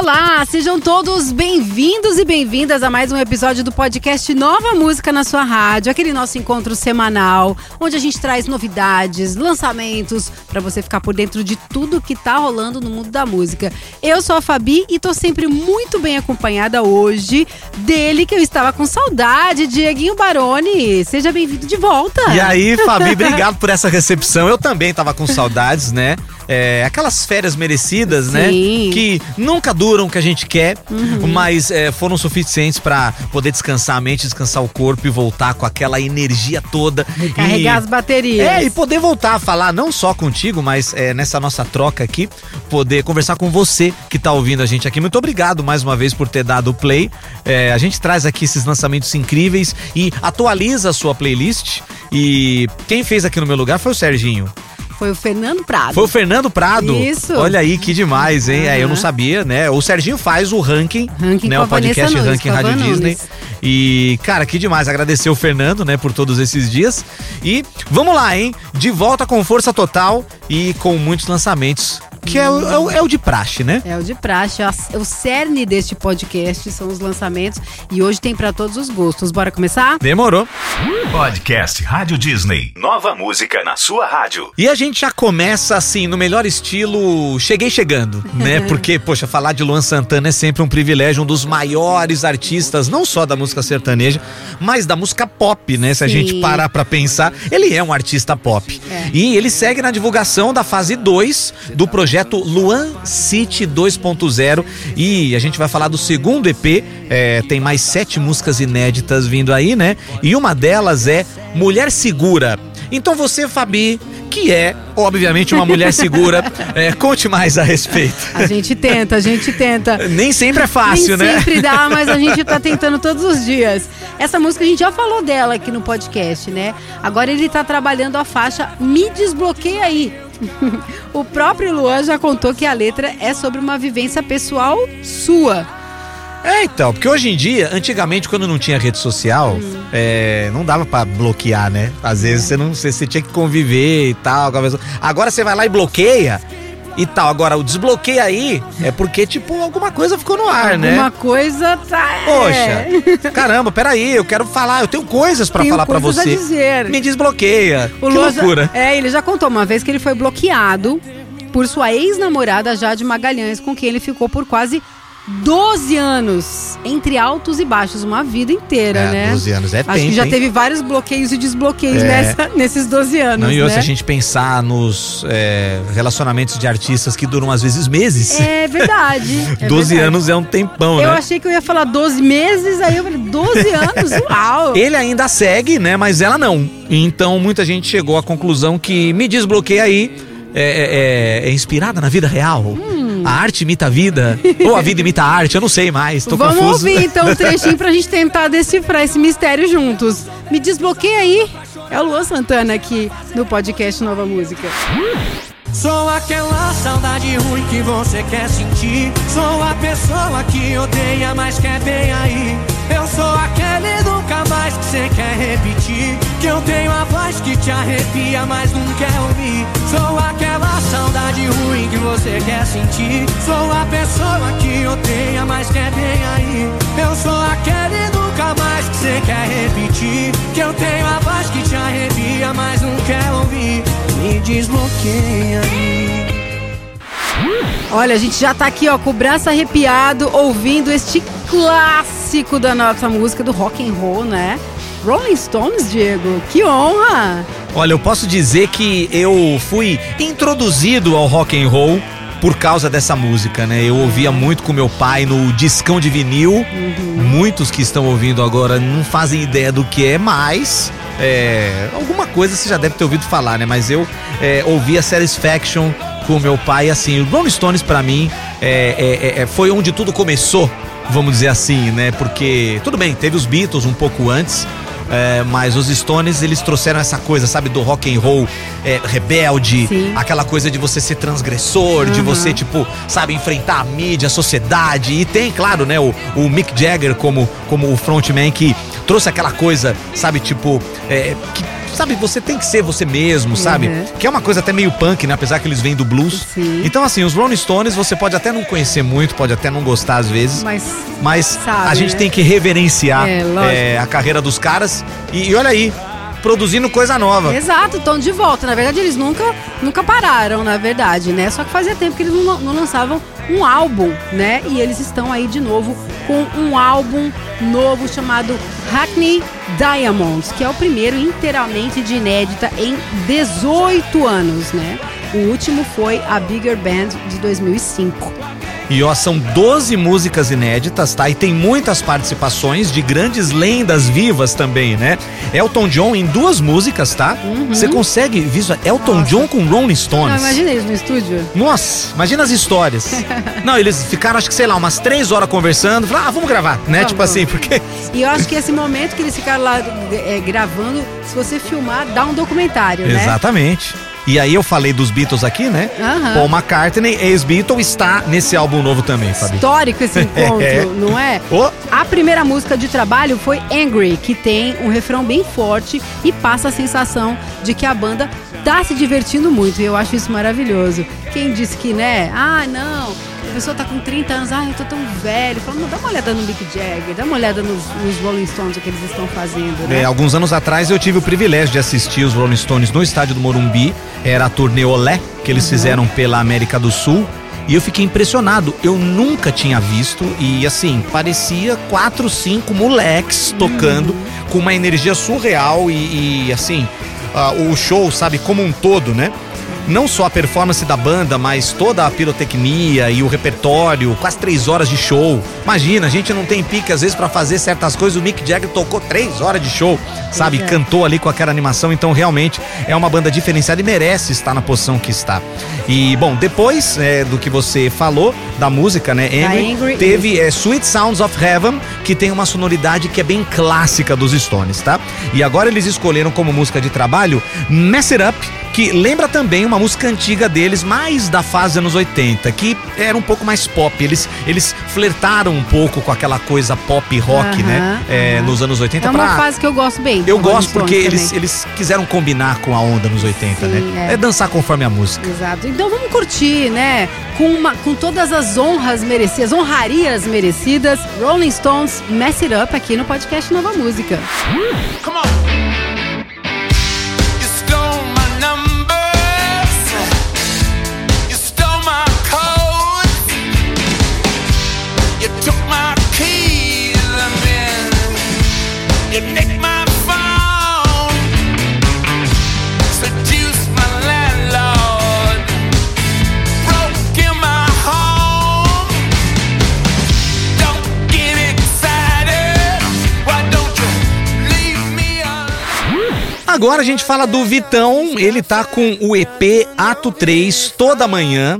Olá, sejam todos bem-vindos e bem-vindas a mais um episódio do podcast Nova Música na sua rádio, aquele nosso encontro semanal, onde a gente traz novidades, lançamentos, para você ficar por dentro de tudo que tá rolando no mundo da música. Eu sou a Fabi e tô sempre muito bem acompanhada hoje dele que eu estava com saudade, Dieguinho Baroni. Seja bem-vindo de volta. E aí, Fabi, obrigado por essa recepção. Eu também tava com saudades, né? É, aquelas férias merecidas, Sim. né? Que nunca duram o que a gente quer, Uhum. mas é, foram suficientes pra poder descansar a mente, descansar o corpo e voltar com aquela energia toda. Carregar E- as baterias. É, e poder voltar a falar não só contigo, mas é, nessa nossa troca aqui, poder conversar com você que tá ouvindo a gente aqui. Muito obrigado mais uma vez por ter dado o play. É, a gente traz aqui esses lançamentos incríveis e atualiza a sua playlist. E quem fez aqui no meu lugar foi o Serginho. Foi o Fernando Prado. Foi o Fernando Prado. Isso. Olha aí que demais, hein? É, eu não sabia, né? O Serginho faz o ranking, Ranking né? O podcast Nunes, Ranking Rádio Van Disney. Nunes. E, cara, que demais. Agradecer o Fernando, né, por todos esses dias. E vamos lá, hein? De volta com força total e com muitos lançamentos. Que é, o- é o- é o de praxe, né? É o de praxe, é o cerne deste podcast são os lançamentos e hoje tem pra todos os gostos. Bora começar? Demorou. Podcast Rádio Disney. Nova música na sua rádio. E a gente já começa assim, no melhor estilo, cheguei chegando, né? Porque, poxa, falar de Luan Santana é sempre um privilégio, um dos maiores artistas, não só da música sertaneja, mas da música pop, né? Se a Sim. gente parar pra pensar, ele é um artista pop. É. E ele segue na divulgação da fase 2 do projeto Luan City 2.0. E a gente vai falar do segundo EP, é, tem mais sete músicas inéditas vindo aí, né? E uma delas é Mulher Segura. Então você, Fabi, que é, obviamente, uma mulher segura, é, conte mais a respeito. A gente tenta, a gente tenta. Nem sempre é fácil, Nem né? sempre dá, mas a gente tá tentando todos os dias. Essa música a gente já falou dela aqui no podcast, né? Agora ele tá trabalhando a faixa Me Desbloqueia Aí. o próprio Luan já contou que a letra é sobre uma vivência pessoal sua. É, então, porque hoje em dia, antigamente, quando não tinha rede social, é, não dava pra bloquear, né? Às vezes você não você, você tinha que conviver e tal. Agora você vai lá e bloqueia e tal. Agora, o desbloqueia aí é porque, tipo, alguma coisa ficou no ar, né? Uma coisa tá. é. Poxa, caramba, peraí, eu quero falar, eu tenho coisas pra Tenho falar pra coisas a você. dizer. Me desbloqueia. O que já- loucura. é, ele já contou uma vez que ele foi bloqueado por sua ex-namorada Jade Magalhães, com quem ele ficou por quase 12 anos, entre altos e baixos, uma vida inteira, É, né? 12 anos é Acho tempo, que já hein? teve vários bloqueios e desbloqueios É. nessa- nesses 12 anos, Não, e né? se a gente pensar nos é, relacionamentos de artistas que duram às vezes meses. É verdade. é 12 verdade. anos é um tempão, Eu né? achei que eu ia falar 12 meses, aí eu falei, 12 anos? Uau! Ele ainda segue, né? Mas ela não. Então muita gente chegou à conclusão que me desbloqueia aí é, é- é inspirada na vida real. Hum. A arte imita a vida. ou a vida imita a arte, eu não sei mais. Tô Vamos confuso. ouvir então um trechinho pra gente tentar decifrar esse mistério juntos. Me desbloqueia aí. É o Luan Santana aqui no podcast Nova Música. Sou aquela saudade ruim que você quer sentir. Sou a pessoa que odeia, mas quer bem aí. Eu sou aquele nunca mais que você quer repetir. Que eu tenho a voz que te arrepia, mas não quer ouvir. Sou aquela saudade ruim que você quer sentir. Sou a pessoa que odeia, mas quer bem aí. Eu sou aquele nunca mais que você quer repetir. Que eu tenho a voz que te arrepia, mas não quer ouvir. Me desbloqueia aí. Olha, a gente já tá aqui, ó, com o braço arrepiado, ouvindo este clássico da nossa música do rock and roll, né? Rolling Stones, Diego, que honra! Olha, eu posso dizer que eu fui introduzido ao rock and roll por causa dessa música, né? Eu ouvia muito com meu pai no discão de vinil. Muitos que estão ouvindo agora não fazem ideia do que é, mas é, alguma coisa você já deve ter ouvido falar, né? Mas eu é, ouvia Satisfaction com meu pai, assim, o Rolling Stones pra mim é, é, é, foi onde tudo começou, vamos dizer assim, né? Porque tudo bem, teve os Beatles um pouco antes. É, mas os Stones, eles trouxeram essa coisa, sabe, do rock and roll é, rebelde, Sim. aquela coisa de você ser transgressor, de você, tipo, sabe, enfrentar a mídia, a sociedade. E tem, claro, né, o, o Mick Jagger como, como o frontman que trouxe aquela coisa, sabe, tipo, é, que sabe, você tem que ser você mesmo, sabe? Uhum. Que é uma coisa até meio punk, né? Apesar que eles vêm do blues. Sim. Então, assim, os Rolling Stones você pode até não conhecer muito, pode até não gostar às vezes. Mas Mas Sabe, a gente né? tem que reverenciar É, é, a carreira dos caras. E, e olha aí, produzindo coisa nova. Exato, estão de volta. Na verdade, eles nunca, nunca pararam, na verdade, né? Só que fazia tempo que eles não, não lançavam um álbum, né? E eles estão aí de novo com um álbum novo chamado Hackney Diamonds, que é o primeiro inteiramente de inédita em 18 anos, né? O último foi a Bigger Band de 2005. E ó, são 12 músicas inéditas, tá? E tem muitas participações de grandes lendas vivas também, né? Elton John em duas músicas, tá? Você consegue visualizar Elton John com Rolling Não, Stones. imagina eles no estúdio. Nossa, imagina as histórias. Não, eles ficaram, acho que, sei lá, umas três horas conversando. Falaram, ah, vamos gravar, né? Vamos. Tipo assim, porque. E eu acho que esse momento que eles ficaram lá é, gravando, se você filmar, dá um documentário, né? Exatamente. E aí eu falei dos Beatles aqui, né? Aham. Paul McCartney, ex-Beatle, está nesse álbum novo também, Fabi. Histórico esse encontro, É. não é? Ô, A primeira música de trabalho foi Angry, que tem um refrão bem forte e passa a sensação de que a banda tá se divertindo muito. E eu acho isso maravilhoso. Quem disse que, né? Ah, não. A pessoa tá com 30 anos, ah, eu tô tão velho. Fala, dá uma olhada no Mick Jagger, dá uma olhada nos, nos Rolling Stones, o que eles estão fazendo, né? É, alguns anos atrás eu tive o privilégio de assistir os Rolling Stones no estádio do Morumbi. Era a turnê Olé, que eles fizeram pela América do Sul. E eu fiquei impressionado. Eu nunca tinha visto. E assim, parecia quatro, cinco moleques tocando com uma energia surreal. E, e, assim, ah, o show, sabe, como um todo, né? Não só a performance da banda, mas toda a pirotecnia e o repertório, quase três horas de show. Imagina, a gente não tem pique às vezes pra fazer certas coisas. O Mick Jagger tocou três horas de show, sabe? é. Cantou ali com aquela animação. Então, realmente é uma banda diferenciada e merece estar na posição que está. E, bom, depois é, do que você falou da música, né? Angry, Angry, teve é, Sweet Sounds of Heaven, que tem uma sonoridade que é bem clássica dos Stones, tá? E agora eles escolheram como música de trabalho Mess It Up, que lembra também uma música antiga deles, mais da fase anos 80, que era um pouco mais pop. Eles, eles flertaram um pouco com aquela coisa pop rock, Aham, né? É, aham. nos anos 80 É uma pra- fase que eu gosto bem. Eu gosto porque eles, também. eles quiseram combinar com a onda nos 80, Sim, né? é. É dançar conforme a música. Exato. Então vamos curtir, né? Com, uma, com todas as honras merecidas, honrarias merecidas, Rolling Stones Mess It Up aqui no podcast Nova Música. Come on. Agora a gente fala do Vitão, ele tá com o EP Ato 3 toda manhã,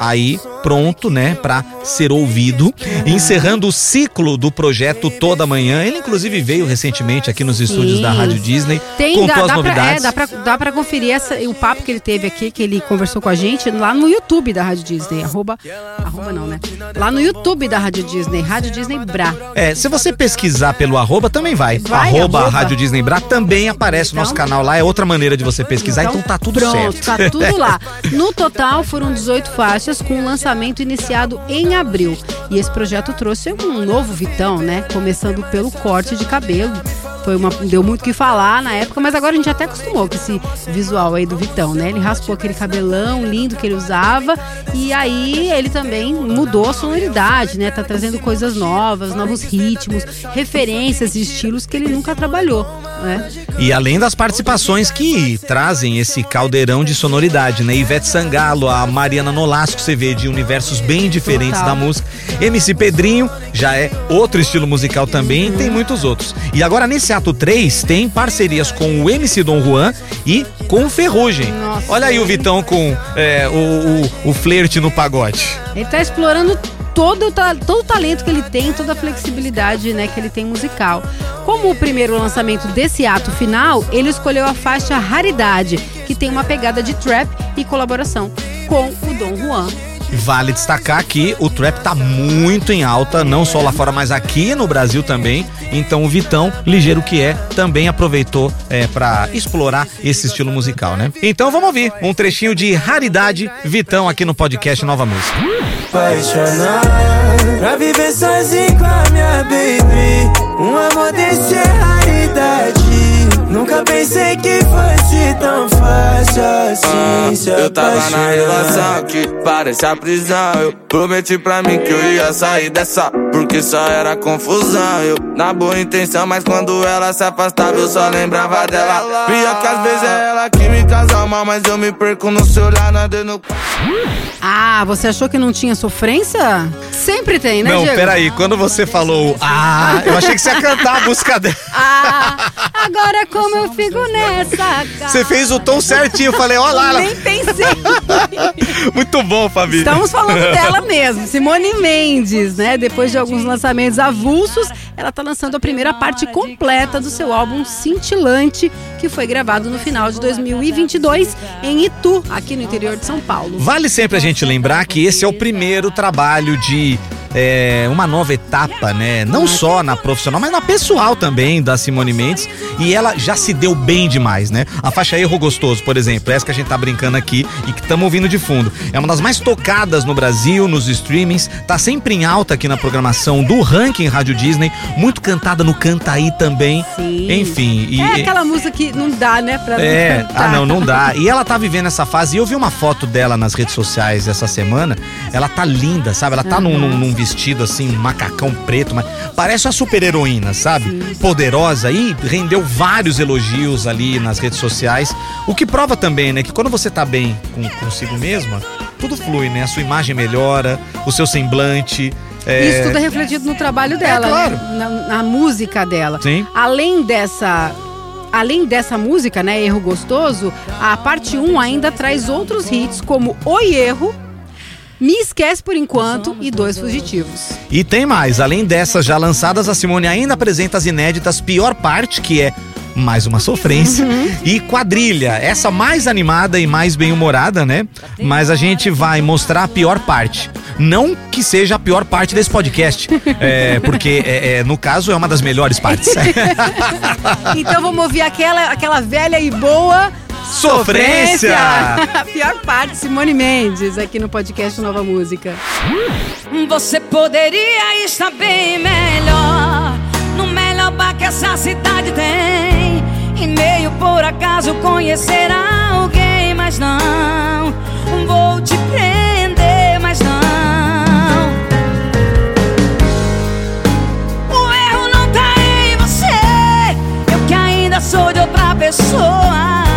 aí pronto, né, pra ser ouvido, encerrando o ciclo do projeto Toda Manhã. Ele inclusive veio recentemente aqui nos estúdios Sim. da Rádio Disney, Tem, contou dá, as dá, pra, é, novidades. dá, pra conferir essa, o papo que ele teve aqui, que ele conversou com a gente lá no YouTube da Rádio Disney. Arroba, arroba não, né? Lá no YouTube da Rádio Disney, Rádio Disney Bra. É, se você pesquisar pelo arroba, também vai. Vai, arroba, arroba. Rádio Disney Bra também aparece o nosso Então- canal lá, é outra maneira de você pesquisar, então, tá tudo pronto, certo. tá tudo lá. No total, foram 18 faixas, com o lançamento iniciado em abril. E esse projeto trouxe um novo Vitão, né? Começando pelo corte de cabelo. Foi uma, deu muito o que falar na época, mas agora a gente até acostumou com esse visual aí do Vitão, né? Ele raspou aquele cabelão lindo que ele usava e aí ele também mudou a sonoridade, né? Tá trazendo coisas novas, novos ritmos, referências e estilos que ele nunca trabalhou, né? E além das participações que trazem esse caldeirão de sonoridade, né? Ivete Sangalo, a Mariana Nolasco, você vê de universos bem diferentes Total. da música. MC Pedrinho já é outro estilo musical também, e tem muitos outros. E agora nesse ato 3 tem parcerias com o MC Dom Juan e com o Ferrugem. Nossa. Olha aí o Vitão com é, o, o, o flerte no pagode. Ele tá explorando todo, o todo o talento que ele tem, toda a flexibilidade né, que ele tem musical. Como o primeiro lançamento desse ato final, ele escolheu a faixa Raridade, que tem uma pegada de trap e colaboração com o Dom Juan. Vale destacar que o trap tá muito em alta, não só lá fora, mas aqui no Brasil também. Então o Vitão, ligeiro que é, também aproveitou é, para explorar esse estilo musical, né? Então vamos ouvir um trechinho de raridade Vitão aqui no podcast Nova Música. apaixonar Pra viver sozinho com a minha baby Um amor desse é raridade Nunca pensei que fosse tão fácil assim se Eu tava na apaixonar. relação que parece a prisão. Eu prometi pra mim que eu ia sair dessa, porque só era confusão. Eu, na boa intenção, mas quando ela se afastava, eu só lembrava dela. Pior que às vezes é ela que me mal, mas eu me perco no seu olhar, nada no. Ah, você achou que não tinha sofrência? Sempre tem, né, Não, Diego? peraí, quando você falou, ah, eu achei que você ia cantar a música dela. Ah, agora como eu fico nessa, cara? Você fez o tom certinho, eu falei, olha lá, Nem pensei. muito bom, Fabi. Estamos falando dela mesmo, Simone Mendes, né? Depois de alguns lançamentos avulsos, ela tá lançando a primeira parte completa do seu álbum Cintilante, que foi gravado no final de 2022 em Itu, aqui no interior de São Paulo. Vale sempre a gente lembrar que esse é o primeiro trabalho de é, uma nova etapa, né? Não só na profissional, mas na pessoal também da Simone Mendes. E ela já se deu bem demais, né? A faixa Erro Gostoso, por exemplo, essa que a gente tá brincando aqui e que estamos ouvindo de fundo. É uma das mais tocadas no Brasil, nos streamings, tá sempre em alta aqui na programação do ranking Rádio Disney, muito cantada no Cantaí também. Sim. Enfim. E, É aquela música que não dá, né? Pra é, ah não, não dá. E ela tá vivendo essa fase. E eu vi uma foto dela nas redes sociais essa semana. Ela tá linda, sabe? Ela tá num, num- num vestido assim, um macacão preto, mas parece uma super heroína, sabe? Poderosa e rendeu vários elogios ali nas redes sociais. O que prova também, né, que quando você tá bem com, consigo mesma, tudo flui, né? A sua imagem melhora, o seu semblante. é, Isso tudo é refletido no trabalho dela, claro. né? na, na música dela. Sim. Além dessa. Além dessa música, né, Erro Gostoso, a parte 1 ainda traz outros hits como Oi Erro, Me Esquece Por Enquanto e Dois Fugitivos. E tem mais, além dessas já lançadas, a Simone ainda apresenta as inéditas Pior Parte, que é mais uma sofrência, e Quadrilha, essa mais animada e mais bem-humorada, né? Mas a gente vai mostrar a pior parte. Não que seja a pior parte desse podcast, é, porque é, é, no caso é uma das melhores partes. Então vamos ouvir aquela, aquela velha e boa Sofrência! A pior parte, Simone Mendes, aqui no podcast Nova Música. Você poderia estar bem melhor No melhor bar que essa cidade tem. E meio por acaso conhecer alguém Mas não. Vou te prender, mas não. O erro não tá em você. Eu que ainda sou de outra pessoa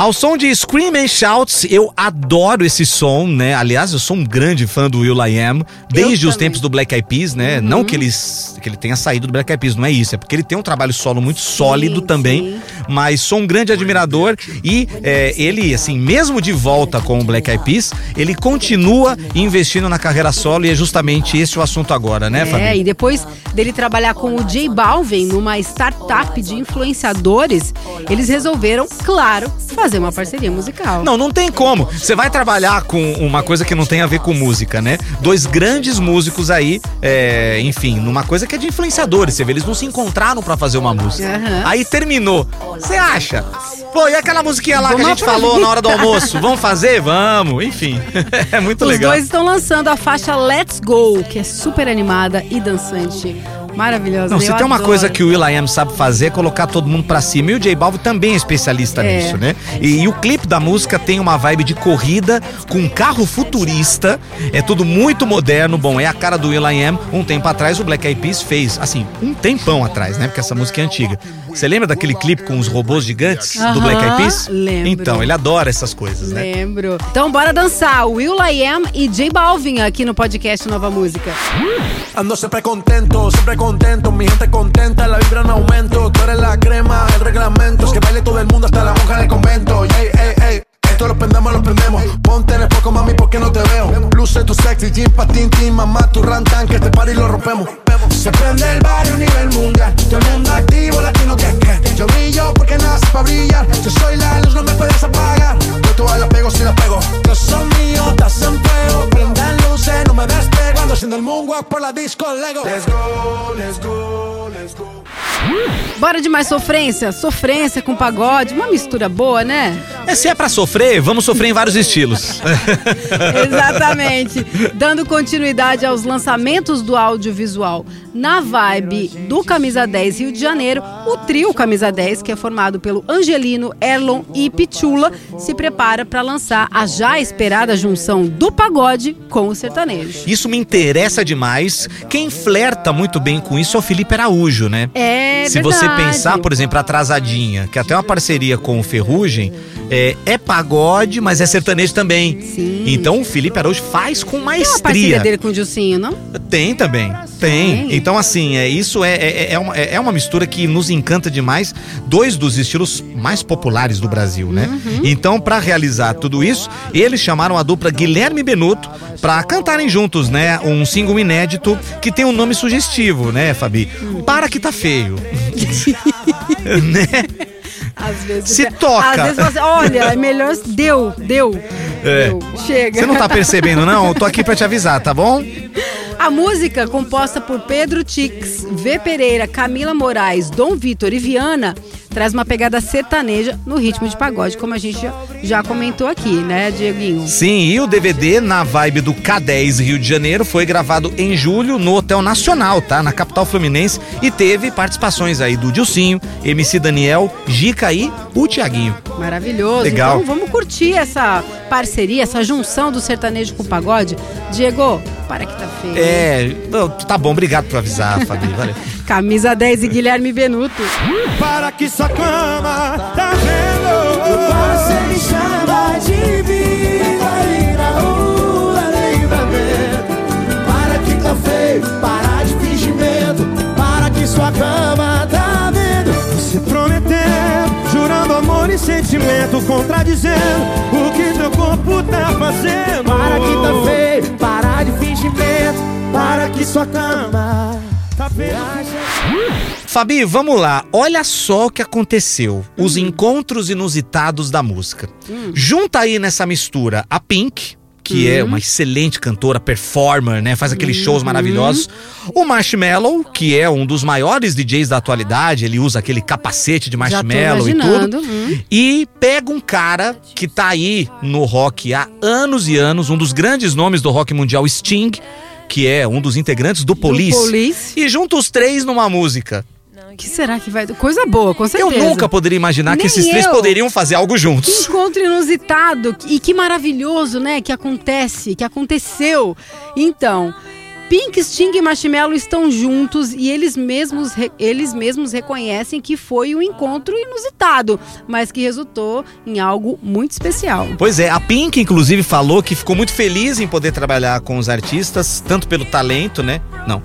Ao som de Scream and Shouts, eu adoro esse som, né? Aliás, eu sou um grande fã do Will I Am, desde os tempos do Black Eyed Peas, né? Não que, eles, que ele tenha saído do Black Eyed Peas, não é isso. É porque ele tem um trabalho solo muito sólido também. sim. Mas sou um grande admirador e é, ele, assim, mesmo de volta com o Black Eyed Peas, ele continua investindo na carreira solo e é justamente esse o assunto agora, né, É, Fabi? e depois dele trabalhar com o J Balvin numa startup de influenciadores, eles resolveram, claro, fazer uma parceria musical. Não, não tem como. Você vai trabalhar com uma coisa que não tem a ver com música, né? Dois grandes músicos aí, é, enfim, numa coisa que é de influenciadores. Você vê, eles não se encontraram pra fazer uma música. Aham. Aí terminou. Você acha? Pô, e aquela musiquinha lá que a Vamos gente falou na hora do almoço? Vamos fazer? Vamos. Enfim, é muito Os legal. dois estão lançando a faixa Let's Go, que é super animada e dançante. Maravilhosa. Não, se tem uma adoro. coisa que o Will.i.am sabe fazer é colocar todo mundo pra cima. E o J Balvin também é especialista É. nisso, né? E, e o clipe da música tem uma vibe de corrida com um carro futurista. É tudo muito moderno. Bom, é a cara do Will.i.am. Um tempo atrás o Black Eyed Peas fez, assim, um tempão atrás, né? Porque essa música é antiga. Você lembra daquele clipe com os robôs gigantes do Aham, Black Eyed Peas? lembro. Então, ele adora essas coisas, né? Lembro. Então bora dançar. Will I Am e J Balvin aqui no podcast Nova Música. Ando siempre contento, siempre contento, mi gente contenta, la vibra en aumento, tú eres la crema, el reglamento, es que baile todo el mundo hasta la monja del convento, ey, ey, ey. Esto lo prendemos, lo prendemos. Ponte en el foco, mami, porque no te veo. Luce tu sexy, jean, patín, tin, mamá, tu rantan, que este party lo rompemos. Se prende el haciendo el moonwalk por la disco Lego. Let's go, let's go, let's go. Bora de mais sofrência? Sofrência com pagode, uma mistura boa, né? É, se é pra sofrer, vamos sofrer em vários estilos. Exatamente. Dando continuidade aos lançamentos do audiovisual na vibe do Camisa 10 Rio de Janeiro, o trio Camisa 10, que é formado pelo Angelino, Erlon e Pichula, se prepara para lançar a já esperada junção do pagode com o sertanejo. Isso me interessa demais. Quem flerta muito bem com isso é o Felipe Araújo, né? É Se verdade. você pensar, por exemplo, a Atrasadinha, que até uma parceria com o Ferrugem, é, é pagode, mas é sertanejo também. Sim. Então o Felipe Araújo faz com Tem uma parceria maestria. dele com o Dilcinho, não? Tem também, tem. Tem. Então, assim, é, isso é, é, é, uma, é uma mistura que nos encanta demais. Dois dos estilos mais populares do Brasil, né? Uhum. Então, pra realizar tudo isso, eles chamaram a dupla Guilherme e Benuto pra cantarem juntos, né? Um single inédito que tem um nome sugestivo, né, Fabi? Para que tá feio. né? Às vezes. Se toca. Às vezes você, olha, é melhor. Deu, deu. É. Deu. Chega. Você não tá percebendo, não? Eu tô aqui pra te avisar, tá bom? A música, composta por Pedro Tix, V. Pereira, Camila Moraes, Dom Vitor e Viana, traz uma pegada sertaneja no ritmo de pagode, como a gente já, já comentou aqui, né, Dieguinho? Sim, e o DVD na vibe do K10 Rio de Janeiro foi gravado em julho no Hotel Nacional, tá? Na capital fluminense e teve participações aí do Dilcinho, MC Daniel, Gica e o Tiaguinho. Maravilhoso. Legal. Então vamos curtir essa parceria, essa junção do sertanejo com o pagode. Diego, para que tá feio. É, tá bom, obrigado por avisar, Fabi, valeu. Camisa 10 e Guilherme Benuto. Para que sua cama tá vendo? Você me chama de vida aí na rua, livramento. Para que tá feio, para de fingimento. Para que sua cama tá vendo. Se prometendo, jurando amor e sentimento, contradizendo o que teu corpo tá fazendo. Para que tá feio, para de fingimento. Para que sua cama. Fabi, vamos lá. Olha só o que aconteceu. Os encontros inusitados da música. Junta aí nessa mistura a Pink, que é uma excelente cantora, performer, né? Faz aqueles shows maravilhosos. O Marshmello, que é um dos maiores DJs da atualidade, ele usa aquele capacete de marshmallow e tudo. Hum. E pega um cara que tá aí no rock há anos e anos, um dos grandes nomes do rock mundial, Sting, que é um dos integrantes do Police. Police. E junta os três numa música. O que será que vai... Coisa boa, com Eu certeza. nunca poderia imaginar que Nem esses três eu. poderiam fazer algo Que juntos. encontro inusitado e que maravilhoso, né? Que acontece, que aconteceu. Então, Pink, Sting e Marshmello estão juntos e eles mesmos, re- eles mesmos reconhecem que foi um encontro inusitado, mas que resultou em algo muito especial. Pois é, a Pink, inclusive, falou que ficou muito feliz em poder trabalhar com os artistas, tanto pelo talento, né? Não.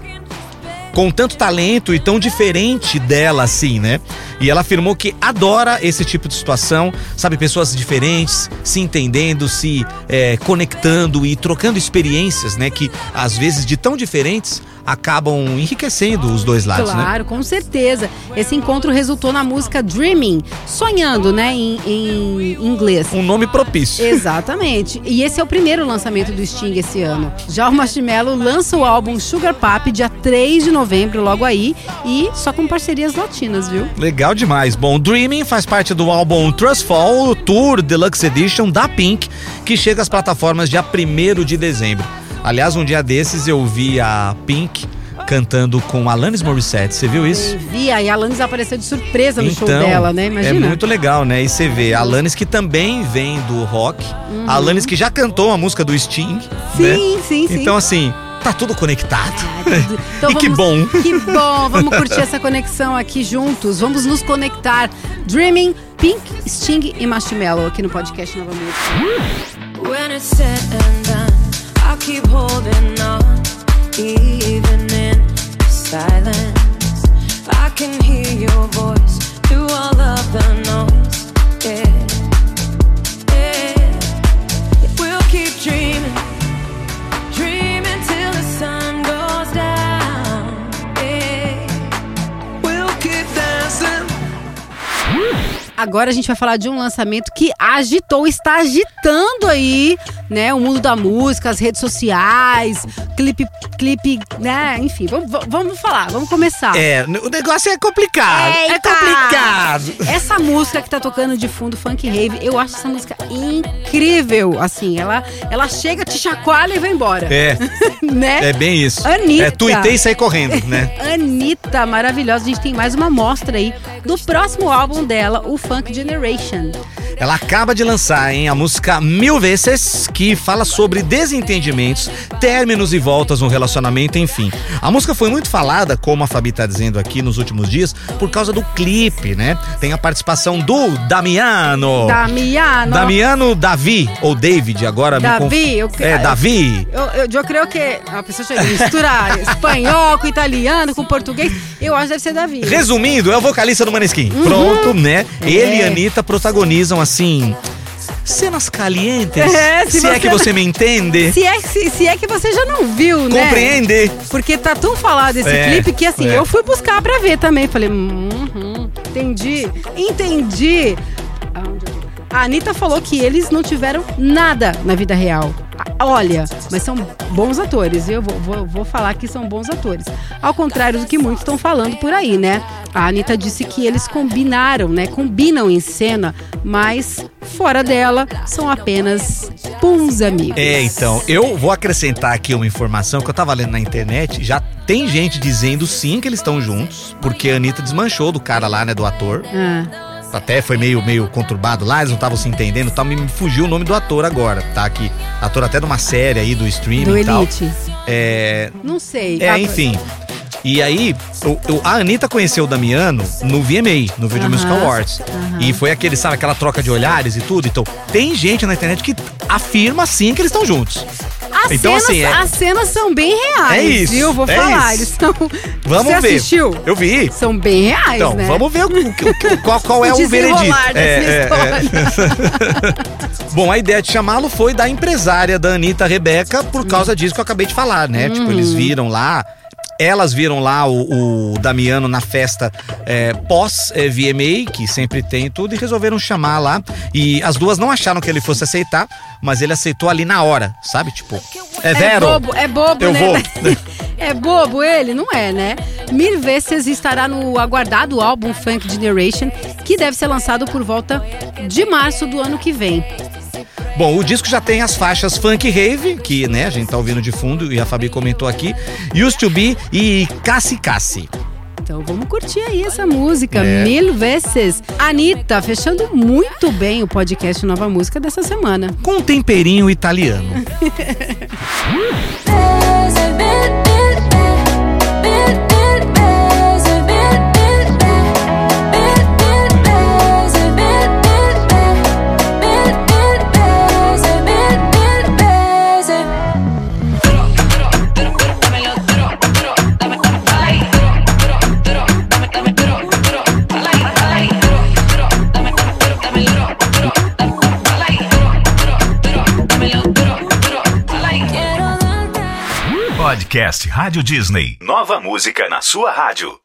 Com tanto talento e tão diferente dela, assim, né? E ela afirmou que adora esse tipo de situação, sabe? Pessoas diferentes, se entendendo, se é, conectando e trocando experiências, né? Que às vezes de tão diferentes acabam enriquecendo os dois lados, né? Claro, com certeza. Esse encontro resultou na música Dreaming, sonhando, né, em, em inglês. Um nome propício. Exatamente. E esse é o primeiro lançamento do Sting esse ano. Já o Marshmello lança o álbum Sugar Pop dia 3 de novembro, logo aí, e só com parcerias latinas, viu? Legal demais. Bom, Dreaming faz parte do álbum Trust Fall Tour Deluxe Edition da Pink, que chega às plataformas dia 1 de dezembro. Aliás, um dia desses eu vi a Pink cantando com Alanis Morissette. Você viu isso? Vi, aí a Alanis apareceu de surpresa no show Então, dela, né? é Imagina. muito legal, né? E você vê a Alanis que também vem do rock, a Alanis que já cantou a música do Sting, Sim, né? sim, sim. Então assim, tá tudo conectado. Então e que vamos- bom. Que bom, vamos curtir essa conexão aqui juntos. Vamos nos conectar. Dreaming, Pink, Sting e Marshmello aqui no podcast Nova Música. When it's said and done, I'll keep holding on, even in silence. I can hear your voice through all of the noise. Yeah, yeah. We'll keep dreaming, Agora a gente vai falar de um lançamento que agitou, está agitando aí, né? O mundo da música, as redes sociais, clipe, clipe, né? Enfim, vamos, vamos falar, vamos começar. É, o negócio é complicado. É Eita! complicado. Essa música que tá tocando de fundo, Funk Rave, eu acho essa música incrível. Assim, ela, ela chega, te chacoalha e vai embora. É, né? é bem isso. Anitta. É tuitei e sair correndo, né? Anitta, maravilhosa. A gente tem mais uma mostra aí do próximo álbum dela, o Funk Generation. Ela acaba de lançar, hein, a música Mil Vezes, que fala sobre desentendimentos, términos e voltas no relacionamento, enfim. A música foi muito falada, como a Fabi tá dizendo aqui nos últimos dias, por causa do clipe, né? Tem a participação do Damiano. Damiano. Damiano Davi, ou David, agora me Davi, conf... eu- É, Davi. Eu, eu, eu creio que a pessoa chega a misturar espanhol com italiano, com português. Eu acho que deve ser Davi. Resumindo, é o vocalista do Maneskin. Uhum. Pronto, né? Ele e É. Anitta protagonizam, assim, cenas calientes. É, se se é que não- você me entende. Se é, se, se é que você já não viu, né? Compreende. Porque tá tão falado esse É, clipe que assim, é. eu fui buscar pra ver também. Falei, uhum, entendi, entendi. A Anitta falou que eles não tiveram nada na vida real. Olha, mas são bons atores, eu vou, vou, vou falar que são bons atores. Ao contrário do que muitos estão falando por aí, né? A Anitta disse que eles combinaram, né? Combinam em cena, mas fora dela são apenas bons amigos. É, então, eu vou acrescentar aqui uma informação que eu tava lendo na internet. Já tem gente dizendo sim que eles estão juntos, porque a Anitta desmanchou do cara lá, né, do ator. Ah, Até foi meio, meio conturbado lá, eles não estavam se entendendo, tá, me me fugiu o nome do ator agora, tá aqui. Ator até de uma série aí do streaming do e tal. Elite. É, Não sei. É, enfim. E aí, o- o- a Anitta conheceu o Damiano no VMA, no Video Aham, Music Awards. E foi aquele, sabe, aquela troca de olhares e tudo. Então, tem gente na internet que afirma sim que eles estão juntos. As, Então, cenas, assim, é- as cenas são bem reais, É isso, viu? Vou é falar. isso. Eles são. Vamos Você ver. assistiu? Eu vi. São bem reais, Então, né? vamos ver o, o- qual, qual é O o veredito. É, é, é. Bom, a ideia de chamá-lo foi da empresária da Anitta, Rebeca, por causa disso que eu acabei de falar, né? Tipo, eles Uhum. viram lá. Elas viram lá o, o Damiano na festa é, pós-VMA, que sempre tem tudo, e resolveram chamar lá. E as duas não acharam que ele fosse aceitar, mas ele aceitou ali na hora, sabe? Tipo, é É Vero. bobo, é bobo, Eu né? vou. É bobo ele? Não é, né? Mil vezes estará no aguardado álbum Funk Generation, que deve ser lançado por volta de março do ano que vem. Bom, o disco já tem as faixas Funk Rave, que né, a gente tá ouvindo de fundo e a Fabi comentou aqui, Used to Be e Cassi Cassi. Então vamos curtir aí essa música, É. Mil Vezes. Anitta, fechando muito bem o podcast Nova Música dessa semana. Com um temperinho italiano. Podcast Rádio Disney. Nova música na sua rádio.